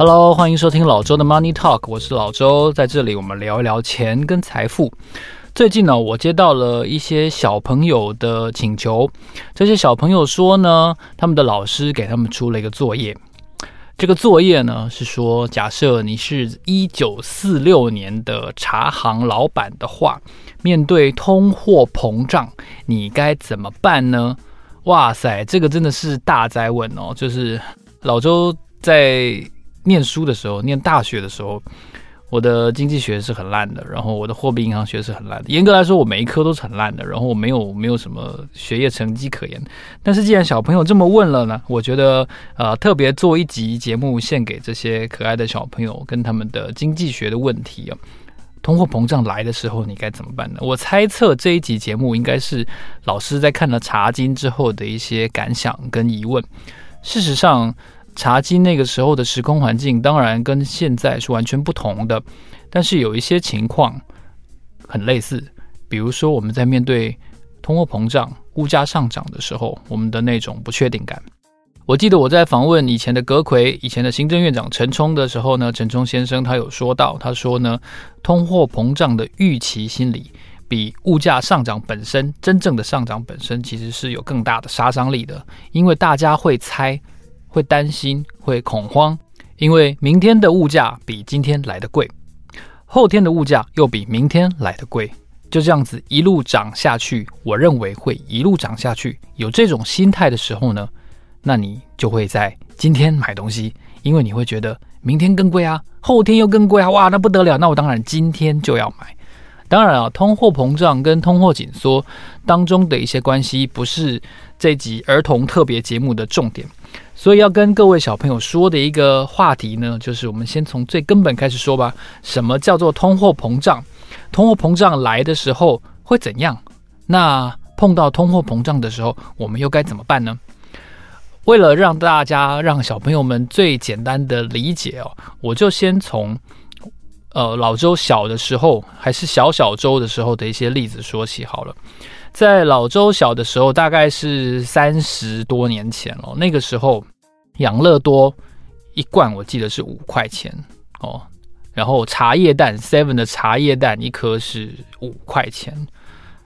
Hello，欢迎收听老周的 Money Talk，我是老周，在这里我们聊一聊钱跟财富。最近呢，我接到了一些小朋友的请求，这些小朋友说呢，他们的老师给他们出了一个作业。这个作业呢是说，假设你是一九四六年的茶行老板的话，面对通货膨胀，你该怎么办呢？哇塞，这个真的是大哉问哦！就是老周在念书的时候，念大学的时候。我的经济学是很烂的，然后我的货币银行学是很烂的。严格来说，我每一科都是很烂的，然后我没有没有什么学业成绩可言。但是既然小朋友这么问了呢，我觉得呃特别做一集节目献给这些可爱的小朋友跟他们的经济学的问题啊。通货膨胀来的时候，你该怎么办呢？我猜测这一集节目应该是老师在看了《茶经》之后的一些感想跟疑问。事实上。茶经那个时候的时空环境当然跟现在是完全不同的，但是有一些情况很类似，比如说我们在面对通货膨胀、物价上涨的时候，我们的那种不确定感。我记得我在访问以前的阁魁、以前的行政院长陈冲的时候呢，陈冲先生他有说到，他说呢，通货膨胀的预期心理比物价上涨本身真正的上涨本身其实是有更大的杀伤力的，因为大家会猜。会担心，会恐慌，因为明天的物价比今天来的贵，后天的物价又比明天来的贵，就这样子一路涨下去。我认为会一路涨下去。有这种心态的时候呢，那你就会在今天买东西，因为你会觉得明天更贵啊，后天又更贵啊，哇，那不得了，那我当然今天就要买。当然啊，通货膨胀跟通货紧缩当中的一些关系，不是这集儿童特别节目的重点。所以要跟各位小朋友说的一个话题呢，就是我们先从最根本开始说吧。什么叫做通货膨胀？通货膨胀来的时候会怎样？那碰到通货膨胀的时候，我们又该怎么办呢？为了让大家让小朋友们最简单的理解哦，我就先从呃老周小的时候，还是小小周的时候的一些例子说起好了。在老周小的时候，大概是三十多年前哦。那个时候，养乐多一罐我记得是五块钱哦，然后茶叶蛋 Seven 的茶叶蛋一颗是五块钱，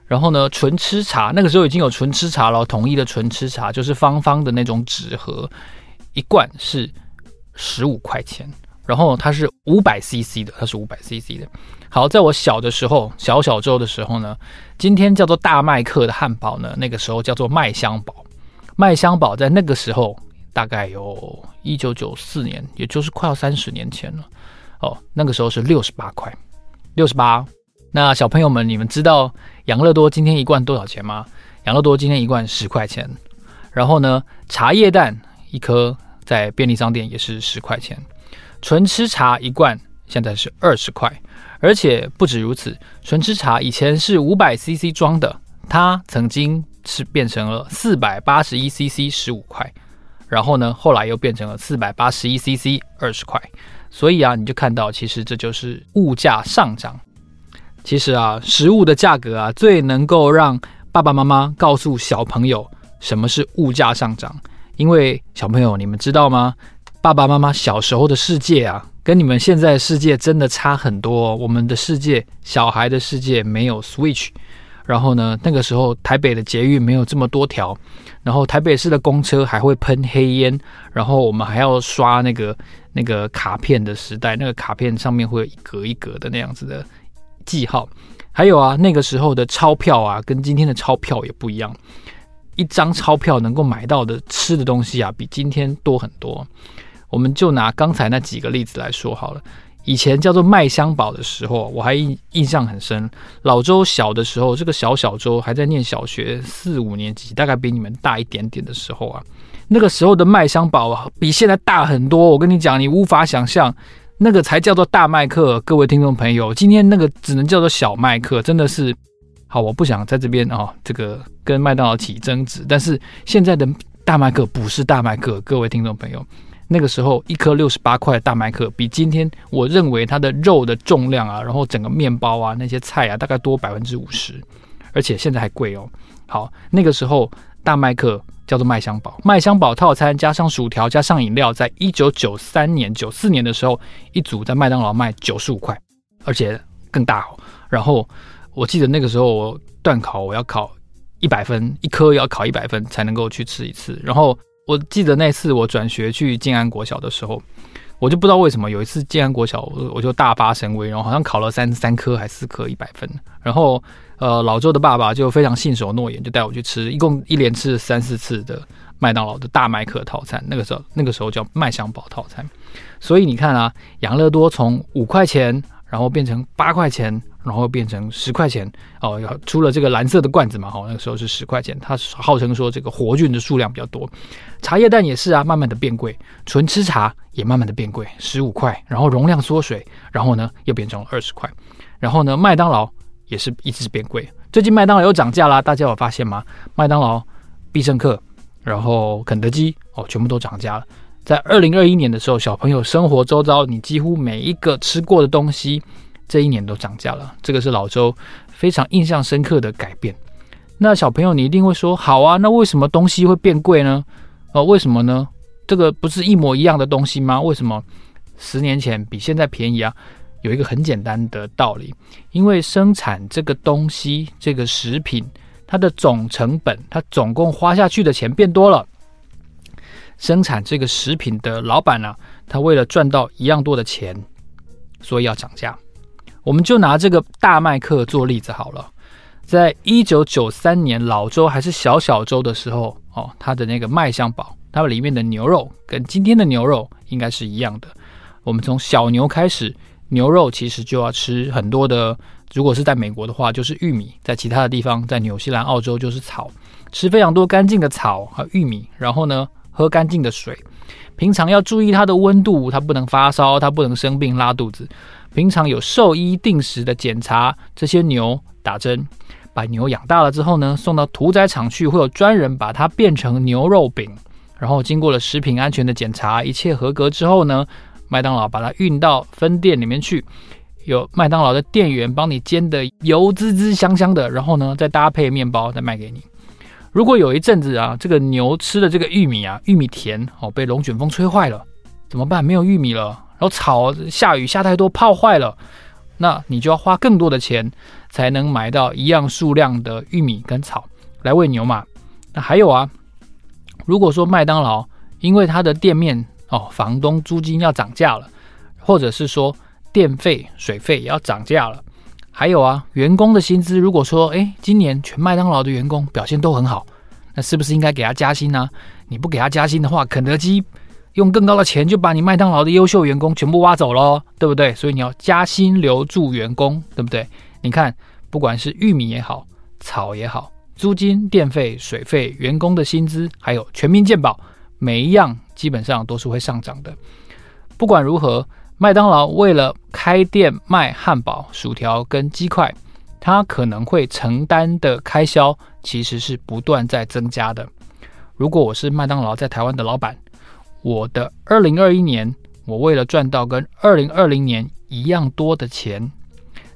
然后呢，纯吃茶那个时候已经有纯吃茶了，统一的纯吃茶就是方方的那种纸盒，一罐是十五块钱。然后它是五百 CC 的，它是五百 CC 的。好，在我小的时候，小小周的时候呢，今天叫做大麦克的汉堡呢，那个时候叫做麦香堡。麦香堡在那个时候大概有一九九四年，也就是快要三十年前了。哦，那个时候是六十八块，六十八。那小朋友们，你们知道养乐多今天一罐多少钱吗？养乐多今天一罐十块钱。然后呢，茶叶蛋一颗在便利商店也是十块钱。纯吃茶一罐现在是二十块，而且不止如此，纯吃茶以前是五百 CC 装的，它曾经是变成了四百八十一 CC 十五块，然后呢，后来又变成了四百八十一 CC 二十块，所以啊，你就看到其实这就是物价上涨。其实啊，食物的价格啊，最能够让爸爸妈妈告诉小朋友什么是物价上涨，因为小朋友你们知道吗？爸爸妈妈小时候的世界啊，跟你们现在世界真的差很多。我们的世界，小孩的世界没有 Switch，然后呢，那个时候台北的捷运没有这么多条，然后台北市的公车还会喷黑烟，然后我们还要刷那个那个卡片的时代，那个卡片上面会有一格一格的那样子的记号。还有啊，那个时候的钞票啊，跟今天的钞票也不一样，一张钞票能够买到的吃的东西啊，比今天多很多。我们就拿刚才那几个例子来说好了。以前叫做麦香堡的时候，我还印印象很深。老周小的时候，这个小小周还在念小学四五年级，大概比你们大一点点的时候啊，那个时候的麦香堡，比现在大很多。我跟你讲，你无法想象，那个才叫做大麦克。各位听众朋友，今天那个只能叫做小麦克，真的是好。我不想在这边啊、哦，这个跟麦当劳起争执。但是现在的大麦克不是大麦克，各位听众朋友。那个时候，一颗六十八块的大麦克，比今天我认为它的肉的重量啊，然后整个面包啊，那些菜啊，大概多百分之五十，而且现在还贵哦。好，那个时候大麦克叫做麦香堡。麦香堡套餐加上薯条加上饮料，在一九九三年、九四年的时候，一组在麦当劳卖九十五块，而且更大哦。然后我记得那个时候我段考我要考一百分，一科要考一百分才能够去吃一次。然后我记得那次我转学去建安国小的时候。我就不知道为什么有一次建安国小，我就大发神威，然后好像考了三三科还四科一百分，然后呃老周的爸爸就非常信守诺言，就带我去吃，一共一连吃了三四次的麦当劳的大麦克套餐，那个时候那个时候叫麦香堡套餐，所以你看啊，养乐多从五块钱，然后变成八块钱。然后变成十块钱哦，出了这个蓝色的罐子嘛，哈，那个时候是十块钱。它号称说这个活菌的数量比较多，茶叶蛋也是啊，慢慢的变贵，纯吃茶也慢慢的变贵，十五块，然后容量缩水，然后呢又变成了二十块，然后呢麦当劳也是一直变贵，最近麦当劳又涨价啦，大家有发现吗？麦当劳、必胜客，然后肯德基哦，全部都涨价了。在二零二一年的时候，小朋友生活周遭，你几乎每一个吃过的东西。这一年都涨价了，这个是老周非常印象深刻的改变。那小朋友，你一定会说：好啊，那为什么东西会变贵呢？呃，为什么呢？这个不是一模一样的东西吗？为什么十年前比现在便宜啊？有一个很简单的道理，因为生产这个东西，这个食品，它的总成本，它总共花下去的钱变多了。生产这个食品的老板呢，他为了赚到一样多的钱，所以要涨价。我们就拿这个大麦克做例子好了，在一九九三年老周还是小小周的时候，哦，他的那个麦香堡，它里面的牛肉跟今天的牛肉应该是一样的。我们从小牛开始，牛肉其实就要吃很多的，如果是在美国的话，就是玉米；在其他的地方，在纽西兰、澳洲就是草，吃非常多干净的草和玉米，然后呢，喝干净的水。平常要注意它的温度，它不能发烧，它不能生病拉肚子。平常有兽医定时的检查这些牛，打针，把牛养大了之后呢，送到屠宰场去，会有专人把它变成牛肉饼，然后经过了食品安全的检查，一切合格之后呢，麦当劳把它运到分店里面去，有麦当劳的店员帮你煎的油滋滋香香的，然后呢再搭配面包再卖给你。如果有一阵子啊，这个牛吃的这个玉米啊，玉米田哦被龙卷风吹坏了，怎么办？没有玉米了。然后草下雨下太多泡坏了，那你就要花更多的钱才能买到一样数量的玉米跟草来喂牛嘛。那还有啊，如果说麦当劳因为它的店面哦，房东租金要涨价了，或者是说电费水费也要涨价了，还有啊，员工的薪资如果说哎，今年全麦当劳的员工表现都很好，那是不是应该给他加薪呢？你不给他加薪的话，肯德基。用更高的钱就把你麦当劳的优秀员工全部挖走喽，对不对？所以你要加薪留住员工，对不对？你看，不管是玉米也好，草也好，租金、电费、水费、员工的薪资，还有全民健保，每一样基本上都是会上涨的。不管如何，麦当劳为了开店卖汉堡、薯条跟鸡块，它可能会承担的开销其实是不断在增加的。如果我是麦当劳在台湾的老板，我的二零二一年，我为了赚到跟二零二零年一样多的钱，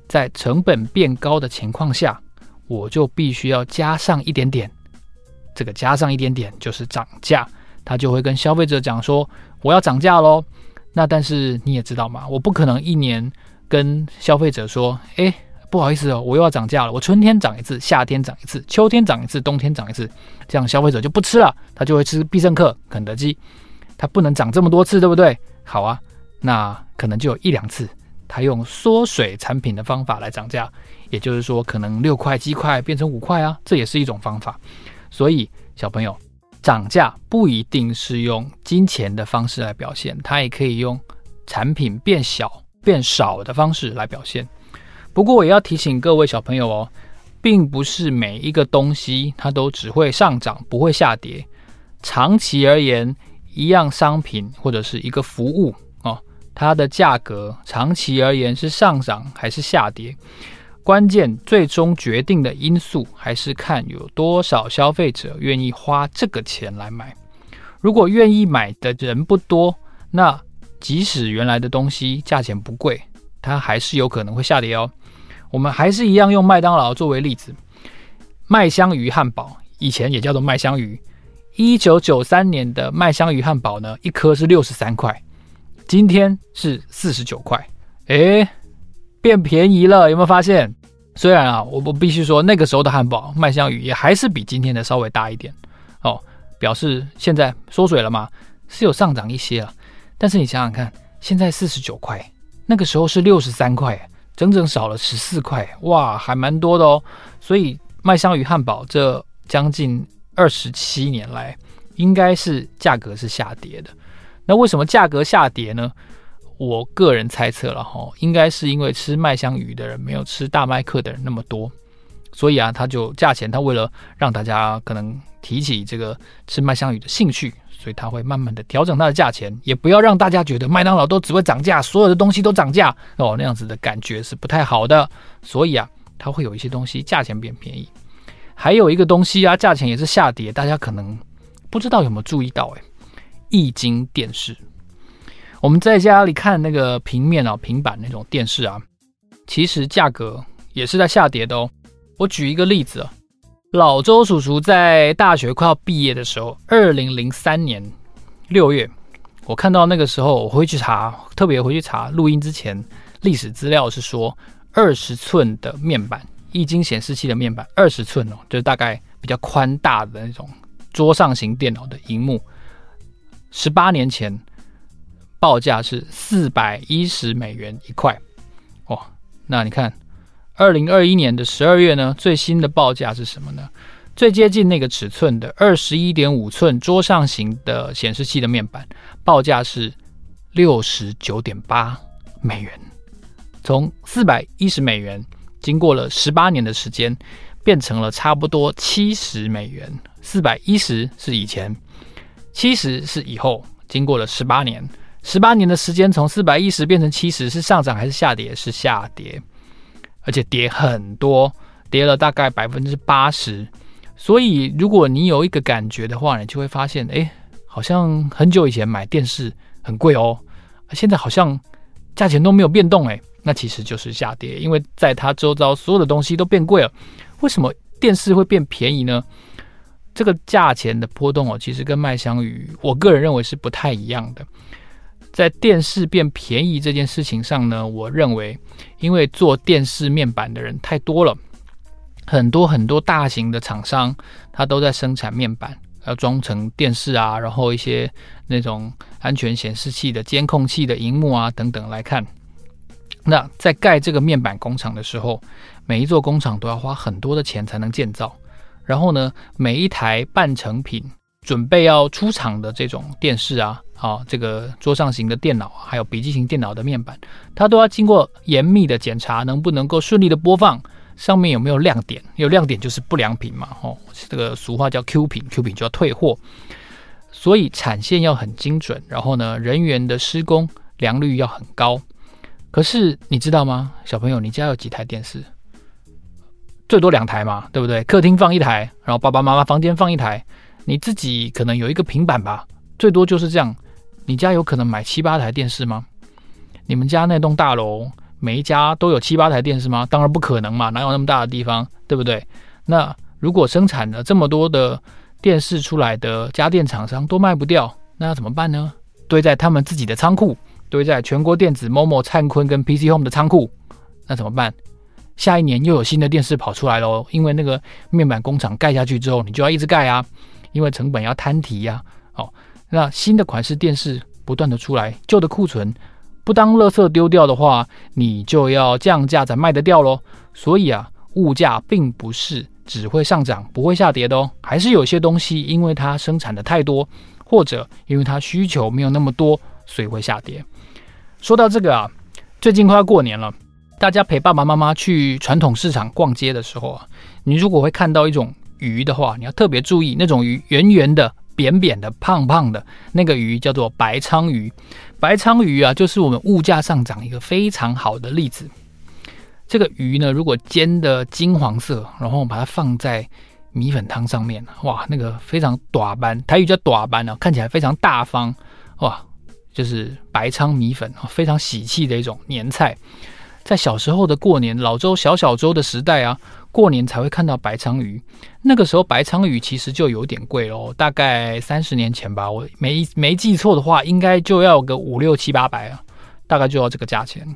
在成本变高的情况下，我就必须要加上一点点。这个加上一点点就是涨价，他就会跟消费者讲说：“我要涨价喽。”那但是你也知道嘛，我不可能一年跟消费者说：“哎，不好意思哦，我又要涨价了。我春天涨一次，夏天涨一次，秋天涨一次，冬天涨一次。”这样消费者就不吃了，他就会吃必胜客、肯德基。它不能涨这么多次，对不对？好啊，那可能就有一两次，它用缩水产品的方法来涨价，也就是说，可能六块鸡块变成五块啊，这也是一种方法。所以小朋友，涨价不一定是用金钱的方式来表现，它也可以用产品变小、变少的方式来表现。不过我也要提醒各位小朋友哦，并不是每一个东西它都只会上涨，不会下跌。长期而言，一样商品或者是一个服务哦，它的价格长期而言是上涨还是下跌？关键最终决定的因素还是看有多少消费者愿意花这个钱来买。如果愿意买的人不多，那即使原来的东西价钱不贵，它还是有可能会下跌哦。我们还是一样用麦当劳作为例子，麦香鱼汉堡以前也叫做麦香鱼。一九九三年的麦香鱼汉堡呢，一颗是六十三块，今天是四十九块，诶，变便宜了，有没有发现？虽然啊，我我必须说，那个时候的汉堡麦香鱼也还是比今天的稍微大一点哦，表示现在缩水了嘛，是有上涨一些了。但是你想想看，现在四十九块，那个时候是六十三块，整整少了十四块，哇，还蛮多的哦。所以麦香鱼汉堡这将近二十七年来，应该是价格是下跌的。那为什么价格下跌呢？我个人猜测了哈，应该是因为吃麦香鱼的人没有吃大麦克的人那么多，所以啊，他就价钱，他为了让大家可能提起这个吃麦香鱼的兴趣，所以他会慢慢的调整它的价钱，也不要让大家觉得麦当劳都只会涨价，所有的东西都涨价哦，那样子的感觉是不太好的。所以啊，他会有一些东西价钱变便宜，还有一个东西啊，价钱也是下跌，大家可能不知道有没有注意到诶，液晶电视。我们在家里看那个平面啊、平板那种电视啊，其实价格也是在下跌的哦。我举一个例子啊，老周叔叔在大学快要毕业的时候，二零零三年六月，我看到那个时候，我会去查，特别回去查录音之前历史资料是说，二十寸的面板，液晶显示器的面板，二十寸哦，就是大概比较宽大的那种桌上型电脑的荧幕，十八年前。报价是四百一十美元一块，哦，那你看，二零二一年的十二月呢，最新的报价是什么呢？最接近那个尺寸的二十一点五寸桌上型的显示器的面板，报价是六十九点八美元，从四百一十美元，经过了十八年的时间，变成了差不多七十美元。四百一十是以前，七十是以后，经过了十八年。十八年的时间，从四百一十变成七十，是上涨还是下跌？是下跌，而且跌很多，跌了大概百分之八十。所以，如果你有一个感觉的话，你就会发现，哎，好像很久以前买电视很贵哦，现在好像价钱都没有变动，哎，那其实就是下跌，因为在它周遭所有的东西都变贵了。为什么电视会变便宜呢？这个价钱的波动哦，其实跟麦香鱼，我个人认为是不太一样的。在电视变便宜这件事情上呢，我认为，因为做电视面板的人太多了，很多很多大型的厂商，他都在生产面板，要装成电视啊，然后一些那种安全显示器的监控器的荧幕啊等等来看。那在盖这个面板工厂的时候，每一座工厂都要花很多的钱才能建造，然后呢，每一台半成品准备要出厂的这种电视啊。啊、这个桌上型的电脑，还有笔记型电脑的面板，它都要经过严密的检查，能不能够顺利的播放，上面有没有亮点？有亮点就是不良品嘛。哦，这个俗话叫 Q 品，Q 品就要退货。所以产线要很精准，然后呢，人员的施工良率要很高。可是你知道吗，小朋友，你家有几台电视？最多两台嘛，对不对？客厅放一台，然后爸爸妈妈房间放一台，你自己可能有一个平板吧，最多就是这样。你家有可能买七八台电视吗？你们家那栋大楼每一家都有七八台电视吗？当然不可能嘛，哪有那么大的地方，对不对？那如果生产了这么多的电视出来的家电厂商都卖不掉，那要怎么办呢？堆在他们自己的仓库，堆在全国电子、momo、灿坤跟 PC Home 的仓库，那怎么办？下一年又有新的电视跑出来喽，因为那个面板工厂盖下去之后，你就要一直盖啊，因为成本要摊提呀，哦。那新的款式电视不断的出来，旧的库存不当垃圾丢掉的话，你就要降价才卖得掉喽。所以啊，物价并不是只会上涨不会下跌的哦，还是有些东西因为它生产的太多，或者因为它需求没有那么多，所以会下跌。说到这个啊，最近快要过年了，大家陪爸爸妈妈去传统市场逛街的时候啊，你如果会看到一种鱼的话，你要特别注意那种鱼圆圆的。扁扁的、胖胖的那个鱼叫做白鲳鱼，白鲳鱼啊，就是我们物价上涨一个非常好的例子。这个鱼呢，如果煎的金黄色，然后把它放在米粉汤上面，哇，那个非常大班，台语叫大班啊，看起来非常大方，哇，就是白仓米粉，非常喜气的一种年菜。在小时候的过年，老周小小周的时代啊，过年才会看到白鯧鱼。那个时候白鯧鱼其实就有点贵喽，大概三十年前吧，我没没记错的话，应该就要个五六七八百啊，大概就要这个价钱。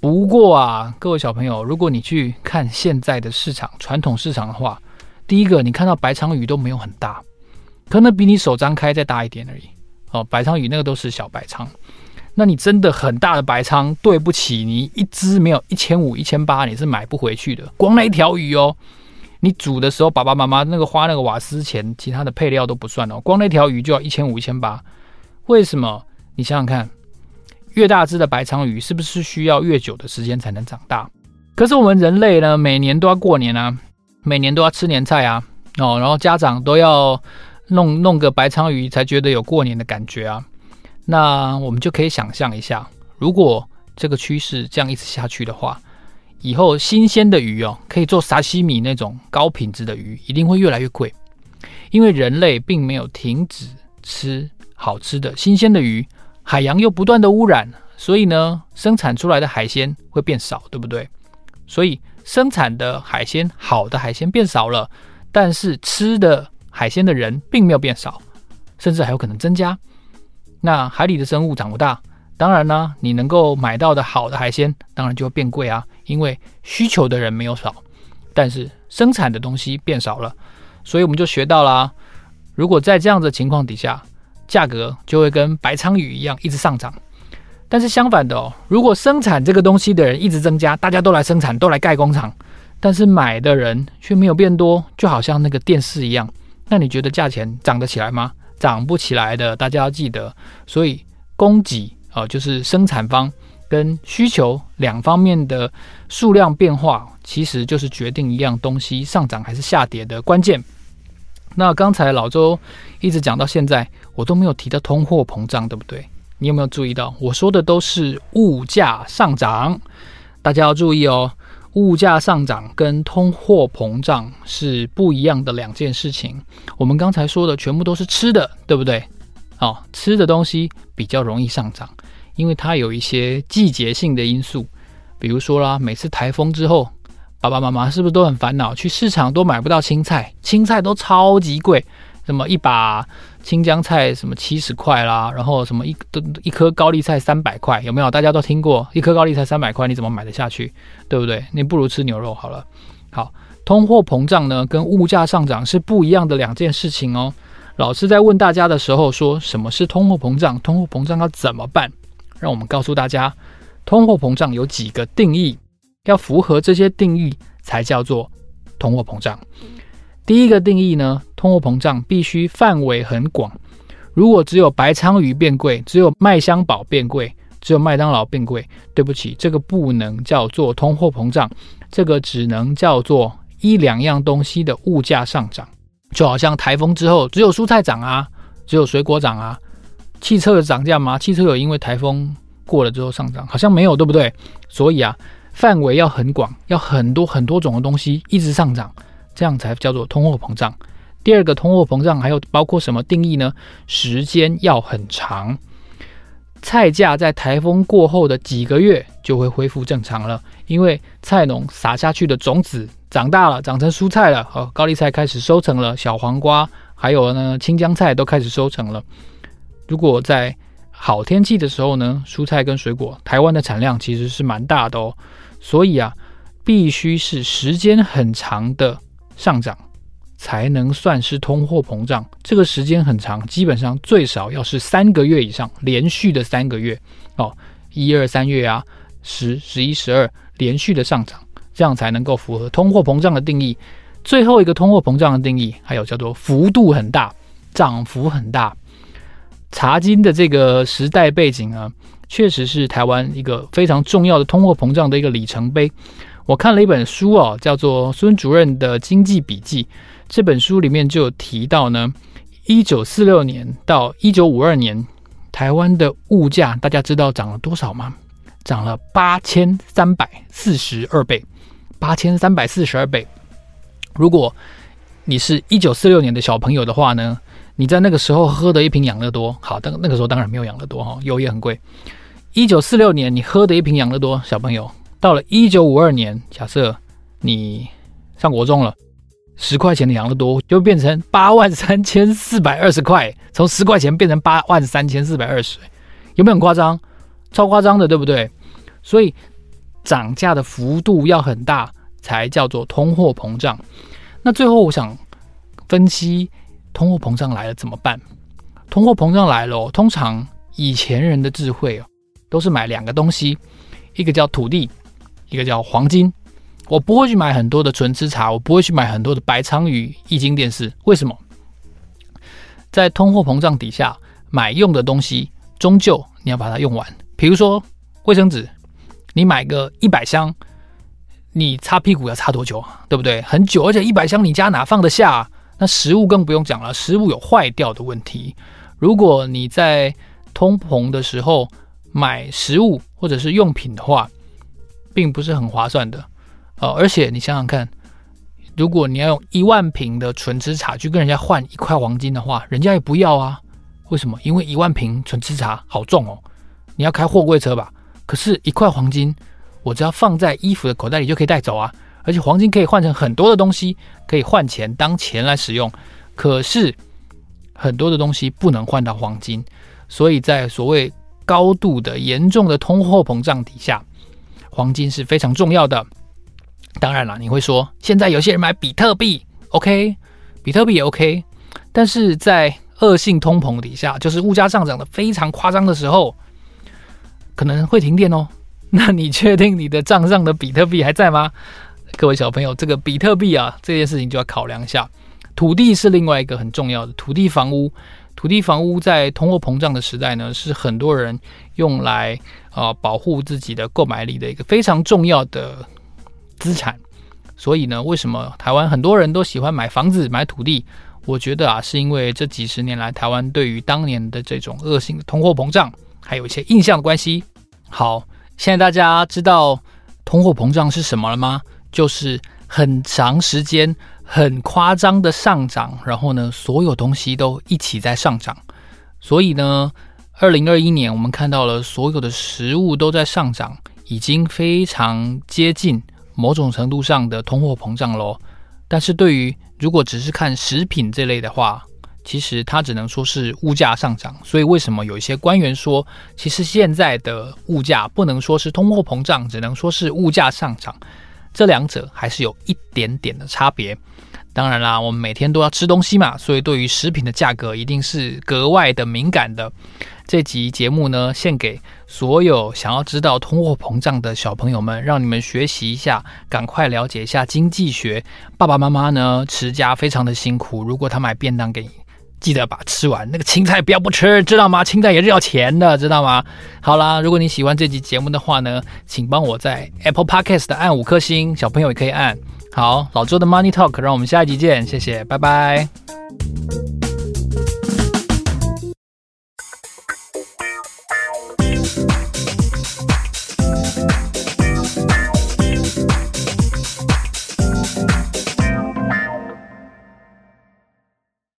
不过啊，各位小朋友，如果你去看现在的市场，传统市场的话，第一个你看到白鯧鱼都没有很大，可能比你手张开再大一点而已。哦，白鲳鱼那个都是小白鲳。那你真的很大的白鲳，对不起，你一只没有一千五、一千八，你是买不回去的。光那一条鱼哦，你煮的时候，爸爸妈妈那个花那个瓦斯钱，其他的配料都不算哦，光那条鱼就要一千五、一千八。为什么？你想想看，越大只的白鲳鱼是不是需要越久的时间才能长大？可是我们人类呢，每年都要过年啊，每年都要吃年菜啊，哦，然后家长都要弄弄个白鲳鱼才觉得有过年的感觉啊。那我们就可以想象一下，如果这个趋势这样一直下去的话，以后新鲜的鱼哦，可以做沙西米那种高品质的鱼，一定会越来越贵。因为人类并没有停止吃好吃的新鲜的鱼，海洋又不断的污染，所以呢，生产出来的海鲜会变少，对不对？所以生产的海鲜，好的海鲜变少了，但是吃的海鲜的人并没有变少，甚至还有可能增加。那海里的生物长不大，当然呢，你能够买到的好的海鲜，当然就会变贵啊，因为需求的人没有少，但是生产的东西变少了，所以我们就学到了，如果在这样的情况底下，价格就会跟白鲳鱼一样一直上涨。但是相反的哦，如果生产这个东西的人一直增加，大家都来生产，都来盖工厂，但是买的人却没有变多，就好像那个电视一样，那你觉得价钱涨得起来吗？涨不起来的，大家要记得。所以供给啊、就是生产方跟需求两方面的数量变化，其实就是决定一样东西上涨还是下跌的关键。那刚才老周一直讲到现在，我都没有提到通货膨胀，对不对？你有没有注意到我说的都是物价上涨？大家要注意哦。物价上涨跟通货膨胀是不一样的两件事情。我们刚才说的全部都是吃的，对不对？哦，吃的东西比较容易上涨，因为它有一些季节性的因素。比如说啦，每次台风之后，爸爸妈妈是不是都很烦恼？去市场都买不到青菜，青菜都超级贵，什么一把。青江菜什么七十块啦，然后什么一都一颗高丽菜三百块，有没有？大家都听过，一颗高丽菜三百块，你怎么买得下去？对不对？你不如吃牛肉好了。好，通货膨胀呢，跟物价上涨是不一样的两件事情哦。老师在问大家的时候说，什么是通货膨胀？通货膨胀要怎么办？让我们告诉大家，通货膨胀有几个定义，要符合这些定义才叫做通货膨胀。第一个定义呢，通货膨胀必须范围很广。如果只有白鲳鱼变贵，只有麦香堡变贵，只有麦当劳变贵，对不起，这个不能叫做通货膨胀，这个只能叫做一两样东西的物价上涨。就好像台风之后，只有蔬菜涨啊，只有水果涨啊，汽车有涨价吗？汽车有因为台风过了之后上涨？好像没有，对不对？所以啊，范围要很广，要很多很多种的东西一直上涨。这样才叫做通货膨胀。第二个通货膨胀还有包括什么定义呢？时间要很长，菜价在台风过后的几个月就会恢复正常了，因为菜农撒下去的种子长大了，长成蔬菜了。哦，高丽菜开始收成了，小黄瓜还有呢青江菜都开始收成了。如果在好天气的时候呢，蔬菜跟水果，台湾的产量其实是蛮大的哦。所以啊，必须是时间很长的。上涨才能算是通货膨胀，这个时间很长，基本上最少要是三个月以上，连续的三个月哦，一二三月啊，十、十一、十二连续的上涨，这样才能够符合通货膨胀的定义。最后一个通货膨胀的定义，还有叫做幅度很大，涨幅很大。茶金的这个时代背景啊，确实是台湾一个非常重要的通货膨胀的一个里程碑。我看了一本书哦，叫做孙主任的经济笔记。这本书里面就有提到呢，一九四六年到一九五二年，台湾的物价大家知道涨了多少吗？涨了八千三百四十二倍，八千三百四十二倍。如果你是一九四六年的小朋友的话呢，你在那个时候喝的一瓶养乐多，好，但那个时候当然没有养乐多哈，油也很贵。一九四六年你喝的一瓶养乐多，小朋友。到了一九五二年，假设你上国中了，十块钱的养乐多就变成八万三千四百二十块，从十块钱变成八万三千四百二十，有没有很夸张？超夸张的，对不对？所以涨价的幅度要很大，才叫做通货膨胀。那最后我想分析，通货膨胀来了怎么办？通货膨胀来了，通常以前人的智慧哦，都是买两个东西，一个叫土地，一个叫黄金。我不会去买很多的纯吃茶，我不会去买很多的白鲳鱼液晶电视。为什么？在通货膨胀底下，买用的东西终究你要把它用完。比如说卫生纸，你买个一百箱，你擦屁股要擦多久啊？对不对？很久，而且一百箱你家哪放得下？那食物更不用讲了，食物有坏掉的问题。如果你在通膨的时候买食物或者是用品的话，并不是很划算的。呃，而且你想想看，如果你要用一万瓶的纯吃茶去跟人家换一块黄金的话，人家也不要啊。为什么？因为一万瓶纯吃茶好重哦，你要开货柜车吧？可是，一块黄金，我只要放在衣服的口袋里就可以带走啊。而且，黄金可以换成很多的东西，可以换钱当钱来使用。可是，很多的东西不能换到黄金，所以在所谓高度的严重的通货膨胀底下，黄金是非常重要的。当然了，你会说现在有些人买比特币，OK，比特币也 OK，但是在恶性通膨底下，就是物价上涨的非常夸张的时候，可能会停电哦。那你确定你的账上的比特币还在吗？各位小朋友，这个比特币啊，这件事情就要考量一下。土地是另外一个很重要的，土地房屋，土地房屋在通货膨胀的时代呢，是很多人用来啊、呃、保护自己的购买力的一个非常重要的。资产，所以呢，为什么台湾很多人都喜欢买房子、买土地？我觉得啊，是因为这几十年来台湾对于当年的这种恶性的通货膨胀，还有一些印象的关系。好，现在大家知道通货膨胀是什么了吗？就是很长时间、很夸张的上涨，然后呢，所有东西都一起在上涨。所以呢，二零二一年我们看到了所有的食物都在上涨，已经非常接近。某种程度上的通货膨胀喽，但是对于如果只是看食品这类的话，其实它只能说是物价上涨。所以为什么有一些官员说，其实现在的物价不能说是通货膨胀，只能说是物价上涨？这两者还是有一点点的差别。当然啦，我们每天都要吃东西嘛，所以对于食品的价格一定是格外的敏感的。这集节目呢，献给所有想要知道通货膨胀的小朋友们，让你们学习一下，赶快了解一下经济学。爸爸妈妈呢，持家非常的辛苦，如果他买便当给你，记得把吃完，那个青菜不要不吃，知道吗？青菜也是要钱的，知道吗？好啦，如果你喜欢这集节目的话呢，请帮我在 Apple Podcast 按五颗星，小朋友也可以按。好，老周的 Money Talk，让我们下一集见，谢谢，拜拜。